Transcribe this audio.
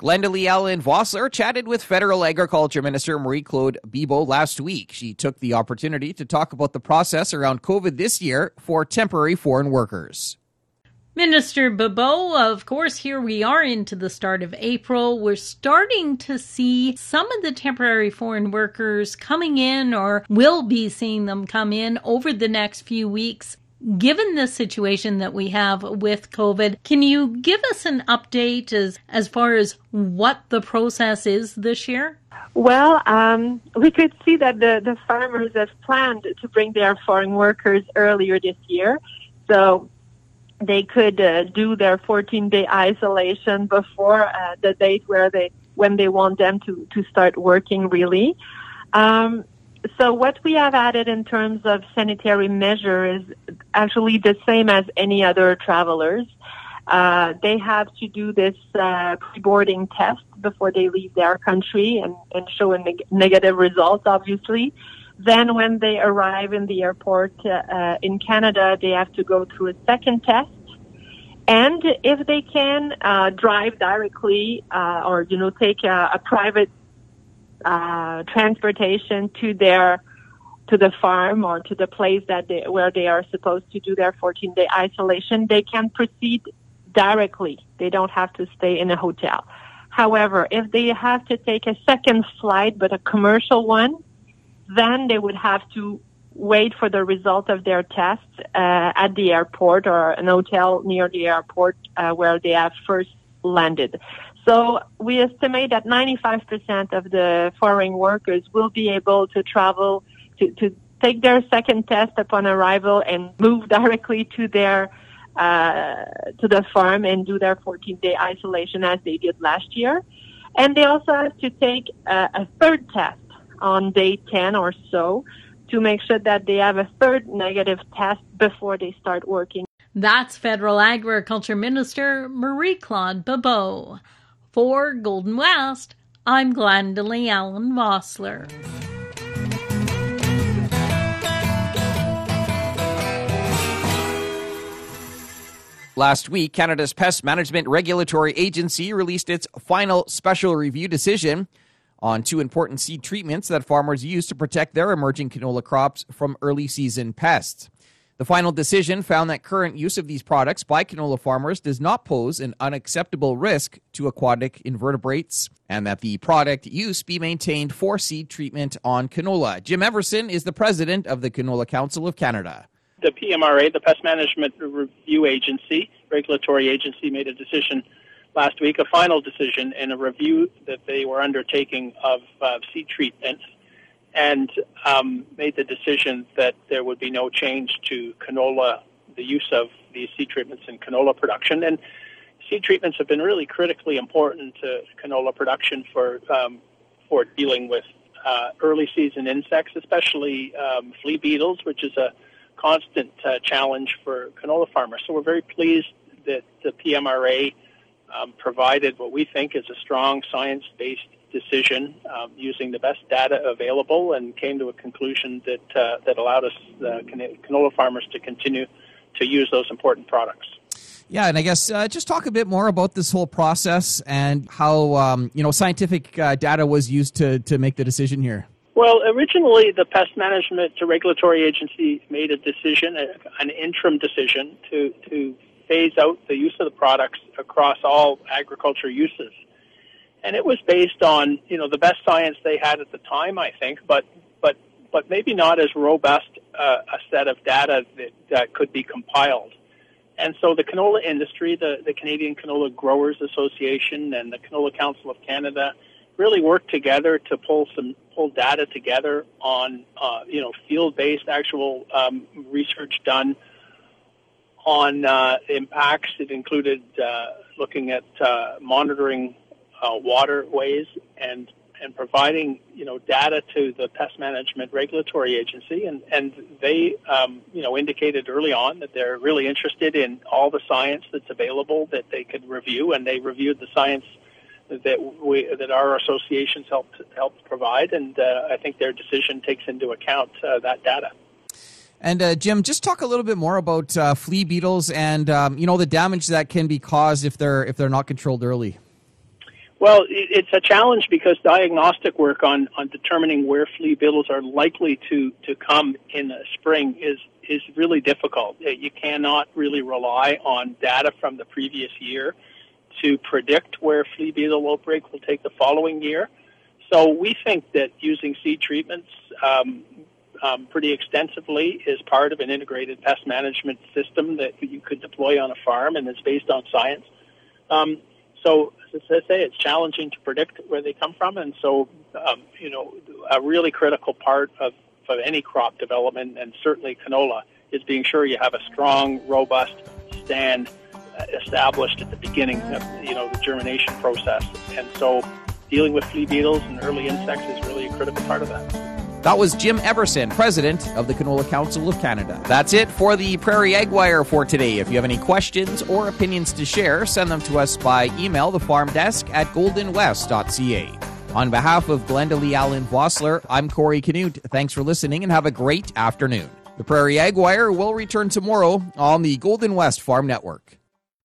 Glendalee Allen Vossler chatted with Federal Agriculture Minister Marie Claude Bibeau last week. She took the opportunity to talk about the process around COVID this year for temporary foreign workers. Minister Bibeau, of course, here we are into the start of April. We're starting to see some of the temporary foreign workers coming in or will be seeing them come in over the next few weeks. Given the situation that we have with COVID, can you give us an update as, as far as what the process is this year? Well, um, we could see that the, the farmers have planned to bring their foreign workers earlier this year. So they could uh, do their 14 day isolation before uh, the date where they when they want them to to start working really um, so what we have added in terms of sanitary measure is actually the same as any other travelers. Uh, they have to do this uh, pre-boarding test before they leave their country and, and show a neg- negative result, obviously. Then when they arrive in the airport uh, in Canada, they have to go through a second test. And if they can uh, drive directly uh, or, you know, take a, a private uh, transportation to their to the farm or to the place that they, where they are supposed to do their 14 day isolation, they can proceed directly. They don't have to stay in a hotel. However, if they have to take a second flight, but a commercial one, then they would have to wait for the result of their test uh, at the airport or an hotel near the airport uh, where they have first landed. So we estimate that 95% of the foreign workers will be able to travel to, to take their second test upon arrival and move directly to their uh, to the farm and do their 14 day isolation as they did last year. And they also have to take a, a third test on day 10 or so to make sure that they have a third negative test before they start working. That's Federal Agriculture Minister Marie Claude Bibeau. For Golden West, I'm Glendalee Allen Vossler. Last week, Canada's Pest Management Regulatory Agency released its final special review decision on two important seed treatments that farmers use to protect their emerging canola crops from early season pests. The final decision found that current use of these products by canola farmers does not pose an unacceptable risk to aquatic invertebrates and that the product use be maintained for seed treatment on canola. Jim Everson is the president of the Canola Council of Canada. The PMRA, the Pest Management Review Agency, regulatory agency, made a decision last week, a final decision in a review that they were undertaking of uh, seed treatments and um, made the decision that there would be no change to canola, the use of these seed treatments in canola production. And seed treatments have been really critically important to canola production for um, for dealing with uh, early season insects, especially um, flea beetles, which is a constant uh, challenge for canola farmers. So we're very pleased that the PMRA um, provided what we think is a strong science-based decision um, using the best data available and came to a conclusion that uh, that allowed us uh, canola farmers to continue to use those important products. Yeah, and I guess uh, just talk a bit more about this whole process and how um, you know scientific uh, data was used to to make the decision here. Well, originally the Pest Management Regulatory Agency made a decision, an interim decision, to to phase out the use of the products across all agriculture uses and it was based on you know the best science they had at the time, I think, but but but maybe not as robust uh, a set of data that, that could be compiled. And so the canola industry, the, the Canadian Canola Growers Association, and the Canola Council of Canada really worked together to pull some pull data together on uh, you know field-based actual um, research done on uh, impacts. It included uh, looking at uh, monitoring uh, waterways and and providing you know data to the pest management regulatory agency and and they um, you know indicated early on that they're really interested in all the science that's available that they could review and they reviewed the science that we that our associations helped helped provide and uh, I think their decision takes into account uh, that data. And uh, Jim, just talk a little bit more about uh, flea beetles and um, you know the damage that can be caused if they're if they're not controlled early. Well, it's a challenge because diagnostic work on, on determining where flea beetles are likely to, to come in the spring is is really difficult. Uh, you cannot really rely on data from the previous year to predict where flea beetle outbreak will take the following year. So we think that using seed treatments um, um, pretty extensively is part of an integrated pest management system that you could deploy on a farm and is based on science. Um, so as I say, it's challenging to predict where they come from, and so um, you know a really critical part of, of any crop development, and certainly canola, is being sure you have a strong, robust stand uh, established at the beginning of you know the germination process, and so dealing with flea beetles and early insects is really a critical part of that. That was Jim Everson, president of the Canola Council of Canada. That's it for the Prairie Ag Wire for today. If you have any questions or opinions to share, send them to us by email, the farm desk at goldenwest.ca. On behalf of Glenda Lee Allen Vossler, I'm Corey Canute. Thanks for listening and have a great afternoon. The Prairie Ag Wire will return tomorrow on the Golden West Farm Network.